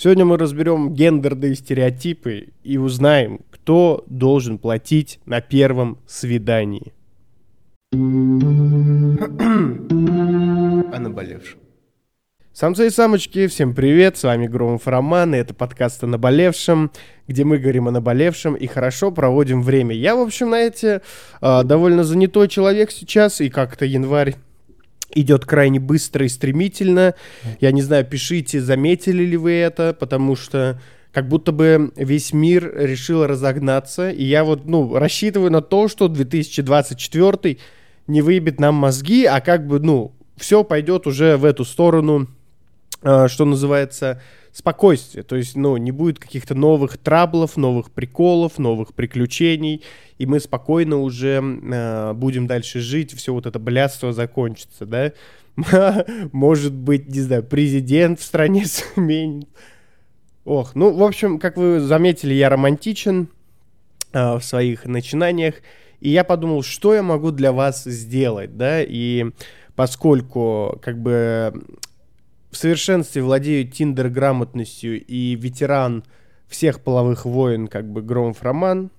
Сегодня мы разберем гендерные стереотипы и узнаем, кто должен платить на первом свидании. О наболевшем. Самцы и самочки, всем привет, с вами Громов Роман, и это подкаст о наболевшем, где мы говорим о наболевшем и хорошо проводим время. Я, в общем, знаете, а, довольно занятой человек сейчас, и как-то январь идет крайне быстро и стремительно. Я не знаю, пишите, заметили ли вы это, потому что как будто бы весь мир решил разогнаться, и я вот, ну, рассчитываю на то, что 2024 не выебет нам мозги, а как бы, ну, все пойдет уже в эту сторону, что называется, спокойствие. То есть, ну, не будет каких-то новых траблов, новых приколов, новых приключений, и мы спокойно уже э, будем дальше жить, все вот это блядство закончится, да? Может быть, не знаю, президент в стране сменит. Ох, ну, в общем, как вы заметили, я романтичен э, в своих начинаниях, и я подумал, что я могу для вас сделать, да, и поскольку, как бы, в совершенстве владею тиндер-грамотностью и ветеран всех половых войн, как бы, Громов Роман,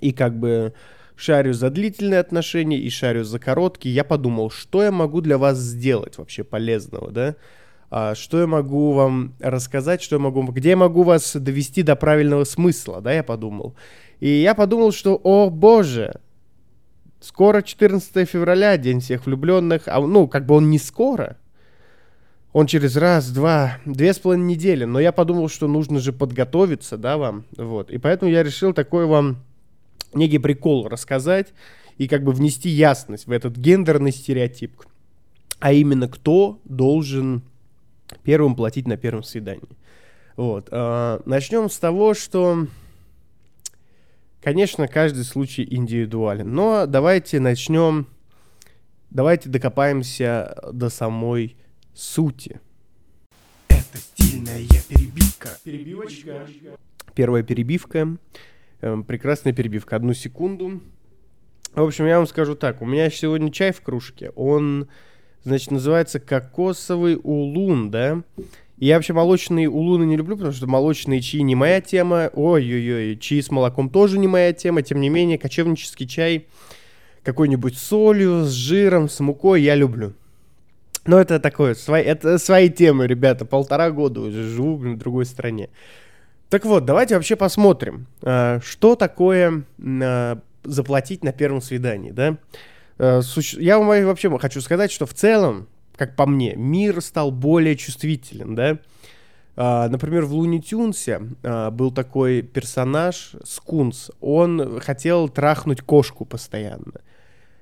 и, как бы, шарю за длительные отношения и шарю за короткие, я подумал, что я могу для вас сделать вообще полезного, да, а, что я могу вам рассказать, что я могу, где я могу вас довести до правильного смысла, да, я подумал. И я подумал, что, о боже, скоро 14 февраля, День всех влюбленных, а, ну, как бы он не скоро, он через раз, два, две с половиной недели, но я подумал, что нужно же подготовиться, да, вам, вот, и поэтому я решил такой вам некий прикол рассказать и как бы внести ясность в этот гендерный стереотип, а именно кто должен первым платить на первом свидании. Вот. А, начнем с того, что, конечно, каждый случай индивидуален. Но давайте начнем, давайте докопаемся до самой сути. Это стильная перебивка. Перебивочка. Первая перебивка. Эм, прекрасная перебивка. Одну секунду. В общем, я вам скажу так. У меня сегодня чай в кружке. Он значит, называется кокосовый улун, да? И я вообще молочные улуны не люблю, потому что молочные чаи не моя тема. Ой-ой-ой, чаи с молоком тоже не моя тема. Тем не менее, кочевнический чай какой-нибудь солью, с жиром, с мукой я люблю. Но это такое, свои, это свои темы, ребята. Полтора года уже живу в другой стране. Так вот, давайте вообще посмотрим, а, что такое а, заплатить на первом свидании, да? Э, я вам вообще хочу сказать, что в целом, как по мне, мир стал более чувствителен, да. Например, в Луни Тюнсе был такой персонаж, Скунс. Он хотел трахнуть кошку постоянно.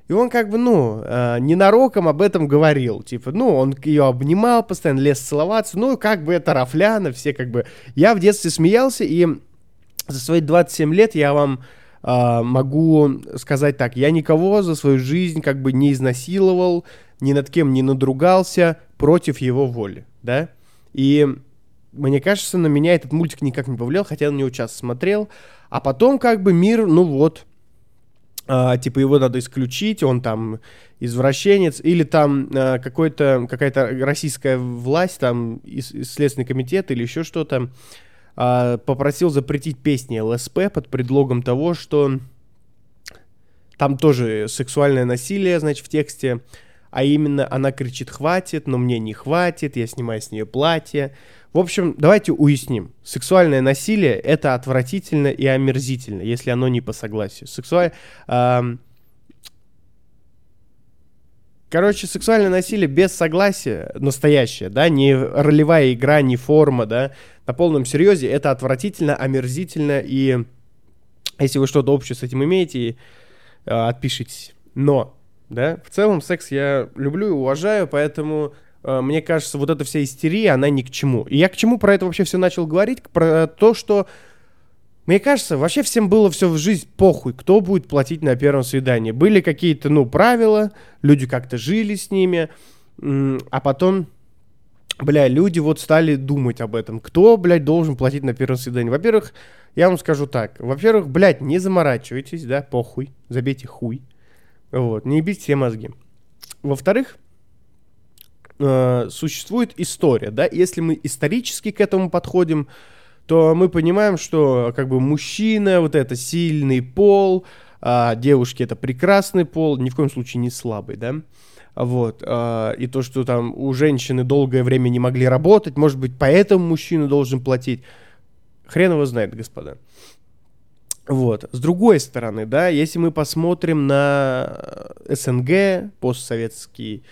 И он как бы, ну, uh, ненароком об этом говорил. Типа, ну, он ее обнимал постоянно, лез целоваться. Ну, как бы это рафляно, все как бы... Я в детстве смеялся, и за свои 27 лет я вам а, могу сказать так, я никого за свою жизнь как бы не изнасиловал, ни над кем не надругался против его воли, да, и мне кажется, на меня этот мультик никак не повлиял, хотя я на него часто смотрел, а потом как бы мир, ну вот, а, типа его надо исключить, он там извращенец, или там а, какой-то, какая-то российская власть, там Следственный комитет или еще что-то, а, попросил запретить песни ЛСП под предлогом того, что там тоже сексуальное насилие, значит, в тексте, а именно она кричит «хватит», но мне не хватит, я снимаю с нее платье. В общем, давайте уясним. Сексуальное насилие — это отвратительно и омерзительно, если оно не по согласию. Сексуаль... Э, Короче, сексуальное насилие без согласия, настоящее, да, не ролевая игра, не форма, да, на полном серьезе, это отвратительно, омерзительно, и если вы что-то общее с этим имеете, э, отпишитесь. Но, да, в целом секс я люблю и уважаю, поэтому э, мне кажется, вот эта вся истерия, она ни к чему. И я к чему про это вообще все начал говорить? Про то, что мне кажется, вообще всем было все в жизнь похуй, кто будет платить на первом свидании. Были какие-то, ну, правила, люди как-то жили с ними, а потом, бля, люди вот стали думать об этом. Кто, блядь, должен платить на первом свидании? Во-первых, я вам скажу так. Во-первых, блядь, не заморачивайтесь, да, похуй, забейте хуй. Вот, не ебите все мозги. Во-вторых, э, существует история, да, если мы исторически к этому подходим, то мы понимаем, что как бы мужчина, вот это сильный пол, а девушки это прекрасный пол, ни в коем случае не слабый, да, вот, а, и то, что там у женщины долгое время не могли работать, может быть, поэтому мужчина должен платить, хрен его знает, господа. Вот. С другой стороны, да, если мы посмотрим на СНГ, постсоветский,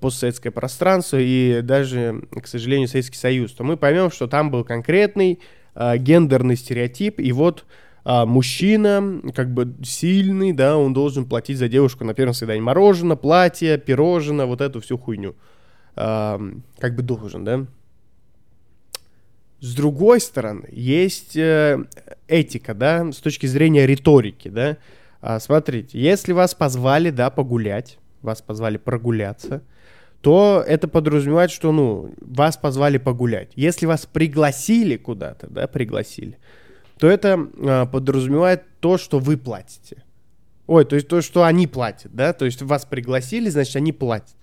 постсоветское пространство и даже, к сожалению, Советский Союз, то мы поймем, что там был конкретный э, гендерный стереотип, и вот э, мужчина, как бы сильный, да, он должен платить за девушку на первом свидании мороженое, платье, пирожное, вот эту всю хуйню. Э, как бы должен, да. С другой стороны, есть э, этика, да, с точки зрения риторики, да. А, смотрите, если вас позвали, да, погулять, вас позвали прогуляться, то это подразумевает, что, ну, вас позвали погулять. Если вас пригласили куда-то, да, пригласили, то это э, подразумевает то, что вы платите. Ой, то есть то, что они платят, да, то есть вас пригласили, значит, они платят.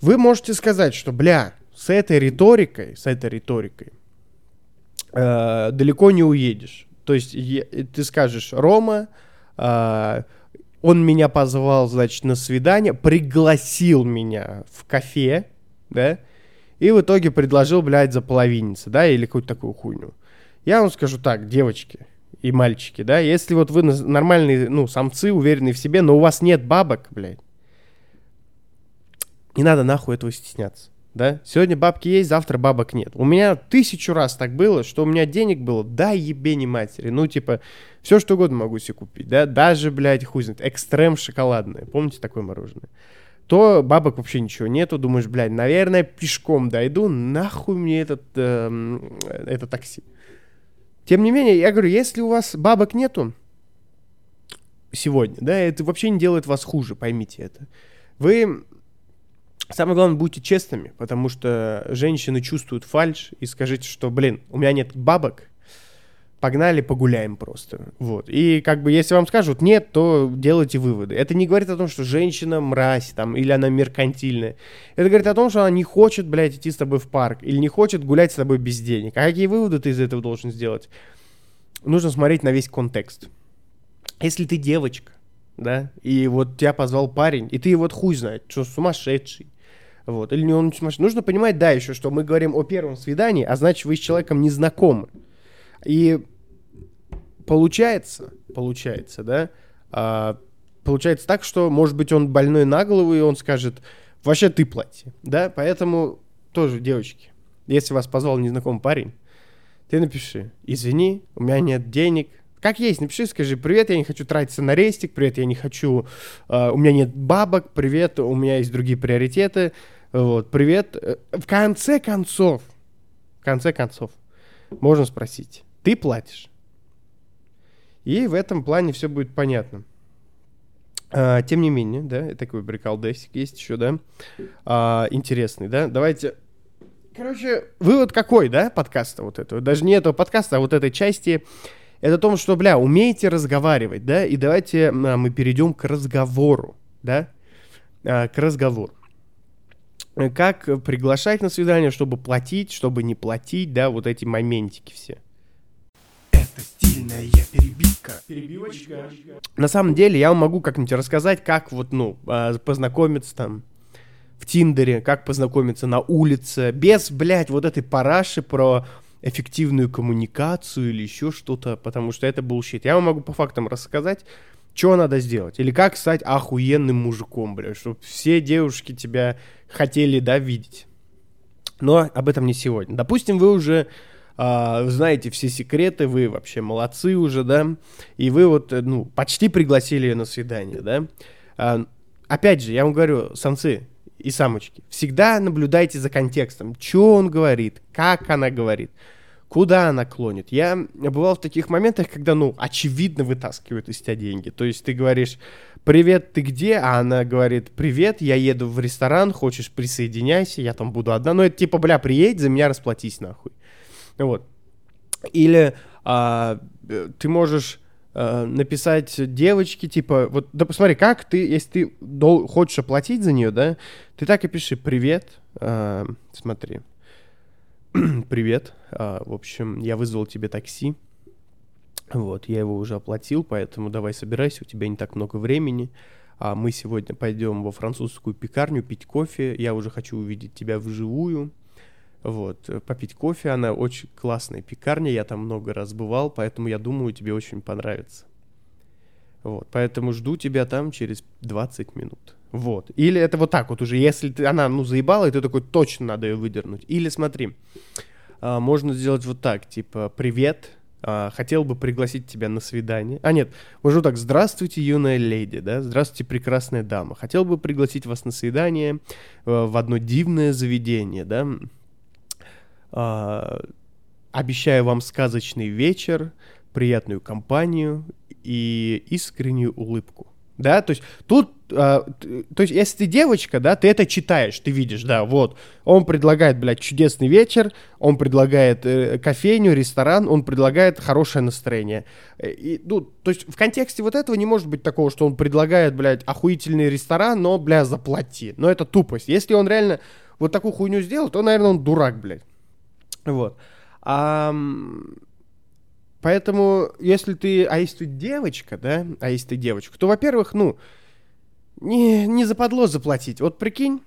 Вы можете сказать, что, бля, с этой риторикой, с этой риторикой э, далеко не уедешь. То есть е, ты скажешь, Рома, э, он меня позвал, значит, на свидание, пригласил меня в кафе, да, и в итоге предложил, блядь, за половинницы, да, или какую-то такую хуйню. Я вам скажу так, девочки и мальчики, да, если вот вы нормальные, ну, самцы, уверенные в себе, но у вас нет бабок, блядь, не надо нахуй этого стесняться да? Сегодня бабки есть, завтра бабок нет. У меня тысячу раз так было, что у меня денег было, да ебени матери. Ну, типа, все что угодно могу себе купить, да? Даже, блядь, хуй знает, экстрем шоколадное. Помните такое мороженое? То бабок вообще ничего нету, думаешь, блядь, наверное, пешком дойду, нахуй мне этот, э, это такси. Тем не менее, я говорю, если у вас бабок нету сегодня, да, это вообще не делает вас хуже, поймите это. Вы Самое главное, будьте честными, потому что женщины чувствуют фальш и скажите, что, блин, у меня нет бабок, погнали погуляем просто. Вот. И как бы если вам скажут нет, то делайте выводы. Это не говорит о том, что женщина мразь там, или она меркантильная. Это говорит о том, что она не хочет, блядь, идти с тобой в парк или не хочет гулять с тобой без денег. А какие выводы ты из этого должен сделать? Нужно смотреть на весь контекст. Если ты девочка, да, и вот тебя позвал парень, и ты вот хуй знает, что сумасшедший, вот. Или не он сумасшедший. Нужно понимать, да, еще, что мы говорим о первом свидании, а значит, вы с человеком не знакомы. И получается, получается, да, а, получается так, что, может быть, он больной на голову, и он скажет, вообще ты плати, да, поэтому тоже, девочки, если вас позвал незнакомый парень, ты напиши, извини, у меня нет денег, как есть, напиши, скажи, привет, я не хочу тратиться на рестик, привет, я не хочу, uh, у меня нет бабок, привет, у меня есть другие приоритеты, вот, привет. Э, в конце концов, в конце концов, можно спросить, ты платишь? И в этом плане все будет понятно. А, тем не менее, да, такой приколдесик есть еще, да, а, интересный, да. Давайте, короче, вывод какой, да, подкаста вот этого, даже не этого подкаста, а вот этой части, это о том, что, бля, умеете разговаривать, да, и давайте а, мы перейдем к разговору, да, а, к разговору как приглашать на свидание, чтобы платить, чтобы не платить, да, вот эти моментики все. Это стильная перебивка. Перебивочка. На самом деле, я вам могу как-нибудь рассказать, как вот, ну, а, познакомиться там в Тиндере, как познакомиться на улице, без, блядь, вот этой параши про эффективную коммуникацию или еще что-то, потому что это bullshit. Я вам могу по фактам рассказать, что надо сделать? Или как стать охуенным мужиком, бля, чтобы все девушки тебя хотели, да, видеть. Но об этом не сегодня. Допустим, вы уже э, знаете все секреты, вы вообще молодцы уже, да, и вы вот, э, ну, почти пригласили ее на свидание, да. А, опять же, я вам говорю, самцы и самочки, всегда наблюдайте за контекстом, что он говорит, как она говорит куда она клонит. Я бывал в таких моментах, когда, ну, очевидно вытаскивают из тебя деньги. То есть ты говоришь, привет, ты где? А она говорит, привет, я еду в ресторан, хочешь присоединяйся, я там буду одна. Ну, это типа, бля, приедь, за меня расплатись нахуй. Вот. Или а, ты можешь э, написать девочке, типа, вот, да посмотри, как ты, если ты дол- хочешь оплатить за нее, да, ты так и пиши, привет, э, смотри, привет, э, в общем, я вызвал тебе такси, вот, я его уже оплатил, поэтому давай собирайся, у тебя не так много времени, а мы сегодня пойдем во французскую пекарню пить кофе, я уже хочу увидеть тебя вживую, вот, попить кофе, она очень классная пекарня, я там много раз бывал, поэтому я думаю, тебе очень понравится. Вот, поэтому жду тебя там через 20 минут. Вот. Или это вот так вот уже, если ты, она, ну, заебала, и ты такой, точно надо ее выдернуть. Или смотри, а, можно сделать вот так, типа, привет, а, хотел бы пригласить тебя на свидание. А нет, можно так, здравствуйте, юная леди, да, здравствуйте, прекрасная дама. Хотел бы пригласить вас на свидание э, в одно дивное заведение, да, а, обещаю вам сказочный вечер, приятную компанию и искреннюю улыбку. Да, то есть тут, а, то есть если ты девочка, да, ты это читаешь, ты видишь, да, вот, он предлагает, блядь, чудесный вечер, он предлагает э, кофейню, ресторан, он предлагает хорошее настроение. И, ну, то есть в контексте вот этого не может быть такого, что он предлагает, блядь, охуительный ресторан, но, бля, заплати. Но это тупость. Если он реально вот такую хуйню сделал, то, наверное, он дурак, блядь. Вот. А, поэтому, если ты, а если ты девочка, да, а если ты девочка, то, во-первых, ну, не, не западло заплатить. Вот прикинь,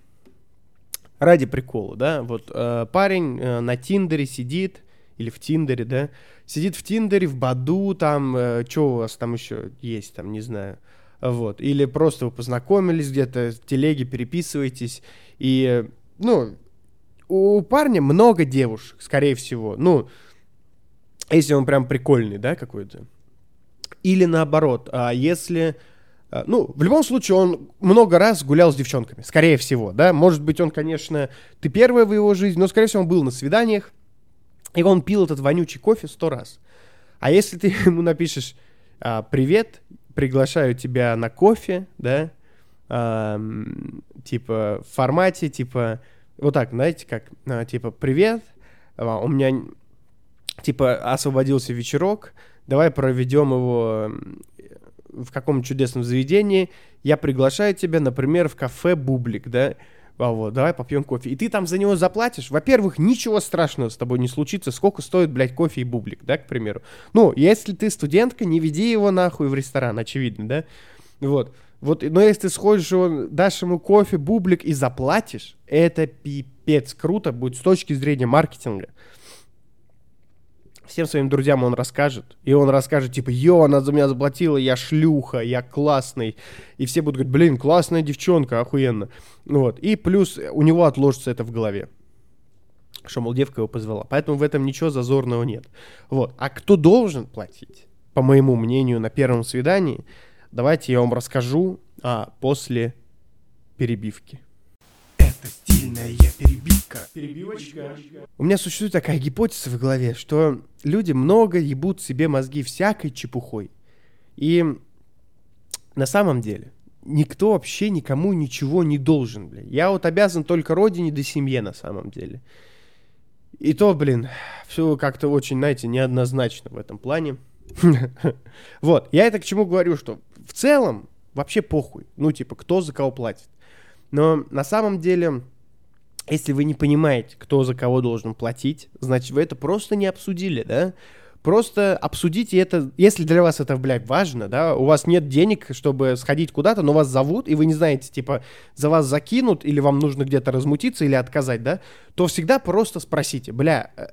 ради прикола, да, вот э, парень э, на Тиндере сидит, или в Тиндере, да, сидит в Тиндере, в Баду, там, э, что у вас там еще есть, там, не знаю, вот, или просто вы познакомились где-то, в телеге переписываетесь, и, ну, у парня много девушек, скорее всего. Ну, если он прям прикольный, да, какой-то. Или наоборот, а если... А, ну, в любом случае, он много раз гулял с девчонками, скорее всего, да. Может быть, он, конечно, ты первая в его жизни, но, скорее всего, он был на свиданиях, и он пил этот вонючий кофе сто раз. А если ты ему напишешь а, «Привет, приглашаю тебя на кофе», да, типа в формате, типа вот так, знаете, как, а, типа, привет, у меня, типа, освободился вечерок, давай проведем его в каком чудесном заведении, я приглашаю тебя, например, в кафе «Бублик», да, а вот, давай попьем кофе. И ты там за него заплатишь. Во-первых, ничего страшного с тобой не случится. Сколько стоит, блядь, кофе и бублик, да, к примеру. Ну, если ты студентка, не веди его нахуй в ресторан, очевидно, да. Вот. Вот, но если ты сходишь, его, дашь ему кофе, бублик и заплатишь, это пипец круто будет с точки зрения маркетинга. Всем своим друзьям он расскажет. И он расскажет, типа, йо, она за меня заплатила, я шлюха, я классный. И все будут говорить, блин, классная девчонка, охуенно. Вот. И плюс у него отложится это в голове. Что, мол, девка его позвала. Поэтому в этом ничего зазорного нет. Вот. А кто должен платить? По моему мнению, на первом свидании – Давайте я вам расскажу а, после перебивки. Это стильная перебивка. Перебивочка. У меня существует такая гипотеза в голове, что люди много ебут себе мозги всякой чепухой. И на самом деле никто вообще никому ничего не должен, бля. Я вот обязан только родине да семье на самом деле. И то, блин, все как-то очень, знаете, неоднозначно в этом плане. Вот, я это к чему говорю, что в целом вообще похуй. Ну, типа, кто за кого платит. Но на самом деле, если вы не понимаете, кто за кого должен платить, значит, вы это просто не обсудили, да? Просто обсудите это, если для вас это, блядь, важно, да, у вас нет денег, чтобы сходить куда-то, но вас зовут, и вы не знаете, типа, за вас закинут, или вам нужно где-то размутиться, или отказать, да, то всегда просто спросите, бля, э,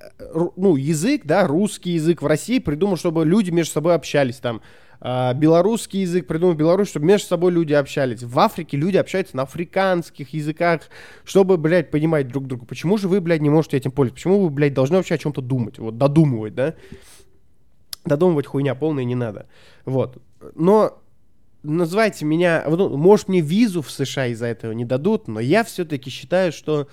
ну, язык, да, русский язык в России придумал, чтобы люди между собой общались, там, белорусский язык придумал Беларусь, чтобы между собой люди общались. В Африке люди общаются на африканских языках, чтобы, блядь, понимать друг друга. Почему же вы, блядь, не можете этим пользоваться? Почему вы, блядь, должны вообще о чем-то думать? Вот, додумывать, да? Додумывать хуйня полная не надо. Вот. Но называйте меня, ну, может, мне визу в США из-за этого не дадут, но я все-таки считаю, что,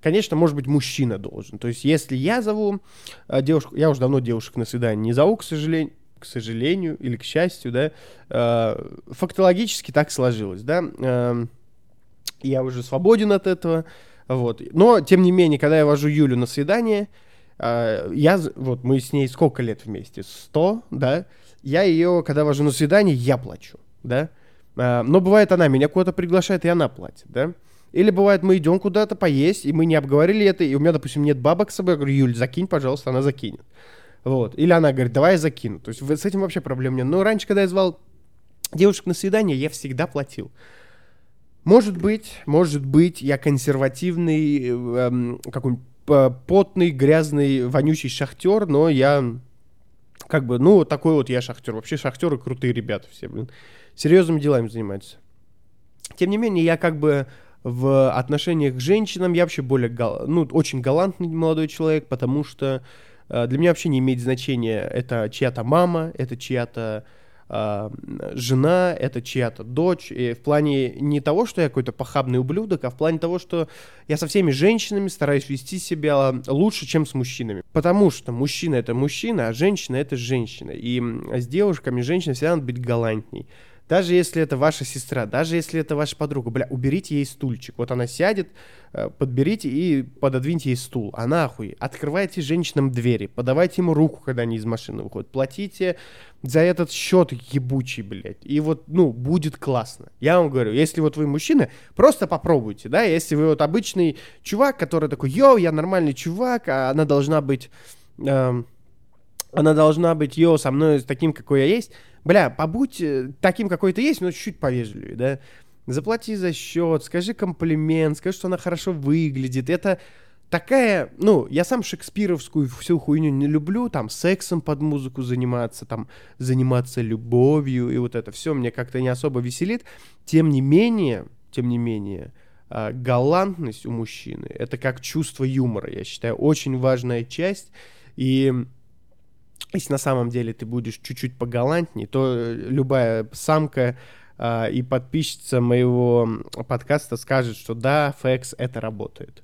конечно, может быть, мужчина должен. То есть, если я зову э, девушку, я уже давно девушек на свидание не зову, к сожалению, к сожалению или к счастью, да, э, фактологически так сложилось, да. Э, я уже свободен от этого, вот. Но, тем не менее, когда я вожу Юлю на свидание, э, я, вот мы с ней сколько лет вместе? Сто, да? Я ее, когда вожу на свидание, я плачу, да? Э, но бывает она меня куда-то приглашает, и она платит, да? Или бывает, мы идем куда-то поесть, и мы не обговорили это, и у меня, допустим, нет бабок с собой, я говорю, Юль, закинь, пожалуйста, она закинет. Вот. Или она говорит, давай я закину. То есть с этим вообще проблем нет. Но раньше, когда я звал девушек на свидание, я всегда платил. Может быть, может быть, я консервативный, эм, какой-нибудь потный, грязный, вонючий шахтер, но я как бы, ну, такой вот я шахтер. Вообще шахтеры крутые ребята все, блин. Серьезными делами занимаются. Тем не менее, я как бы в отношениях к женщинам, я вообще более, гал... ну, очень галантный молодой человек, потому что э, для меня вообще не имеет значения, это чья-то мама, это чья-то э, жена, это чья-то дочь. И в плане не того, что я какой-то похабный ублюдок, а в плане того, что я со всеми женщинами стараюсь вести себя лучше, чем с мужчинами. Потому что мужчина это мужчина, а женщина это женщина. И с девушками женщина всегда надо быть галантней. Даже если это ваша сестра, даже если это ваша подруга, бля, уберите ей стульчик. Вот она сядет, э, подберите и пододвиньте ей стул. А нахуй. Открывайте женщинам двери, подавайте ему руку, когда они из машины выходят. Платите за этот счет ебучий, блядь. И вот, ну, будет классно. Я вам говорю, если вот вы мужчина, просто попробуйте, да. Если вы вот обычный чувак, который такой, йоу, я нормальный чувак, а она должна быть... Эм, она должна быть, йоу, со мной таким, какой я есть бля, побудь э, таким, какой ты есть, но чуть-чуть повежливее, да. Заплати за счет, скажи комплимент, скажи, что она хорошо выглядит. Это такая, ну, я сам шекспировскую всю хуйню не люблю, там, сексом под музыку заниматься, там, заниматься любовью, и вот это все мне как-то не особо веселит. Тем не менее, тем не менее, а, галантность у мужчины, это как чувство юмора, я считаю, очень важная часть, и если на самом деле ты будешь чуть-чуть погалантней, то э, любая самка а, и подписчица моего подкаста скажет, что да, фэкс, это работает.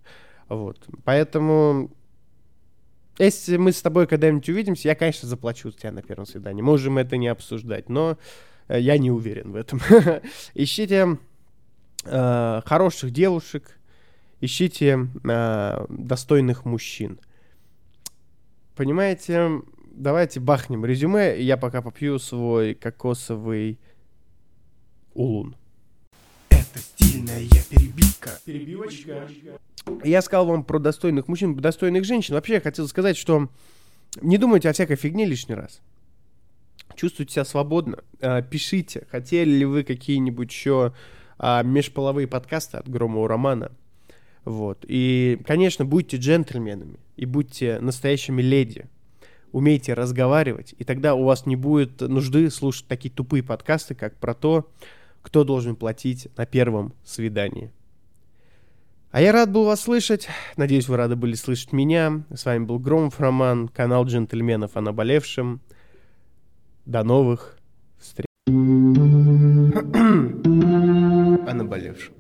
Вот. Поэтому, если мы с тобой когда-нибудь увидимся, я, конечно, заплачу тебя на первом свидании. Можем это не обсуждать, но э, я не уверен в этом. Ищите э, хороших девушек, ищите э, достойных мужчин. Понимаете, давайте бахнем резюме. Я пока попью свой кокосовый улун. Это стильная перебивка. Перебивочка. Я сказал вам про достойных мужчин, достойных женщин. Вообще я хотел сказать, что не думайте о всякой фигне лишний раз. Чувствуйте себя свободно. А, пишите, хотели ли вы какие-нибудь еще а, межполовые подкасты от Громового романа. Вот. И, конечно, будьте джентльменами и будьте настоящими леди умейте разговаривать, и тогда у вас не будет нужды слушать такие тупые подкасты, как про то, кто должен платить на первом свидании. А я рад был вас слышать. Надеюсь, вы рады были слышать меня. С вами был Громов Роман, канал джентльменов о наболевшем. До новых встреч. о наболевшем.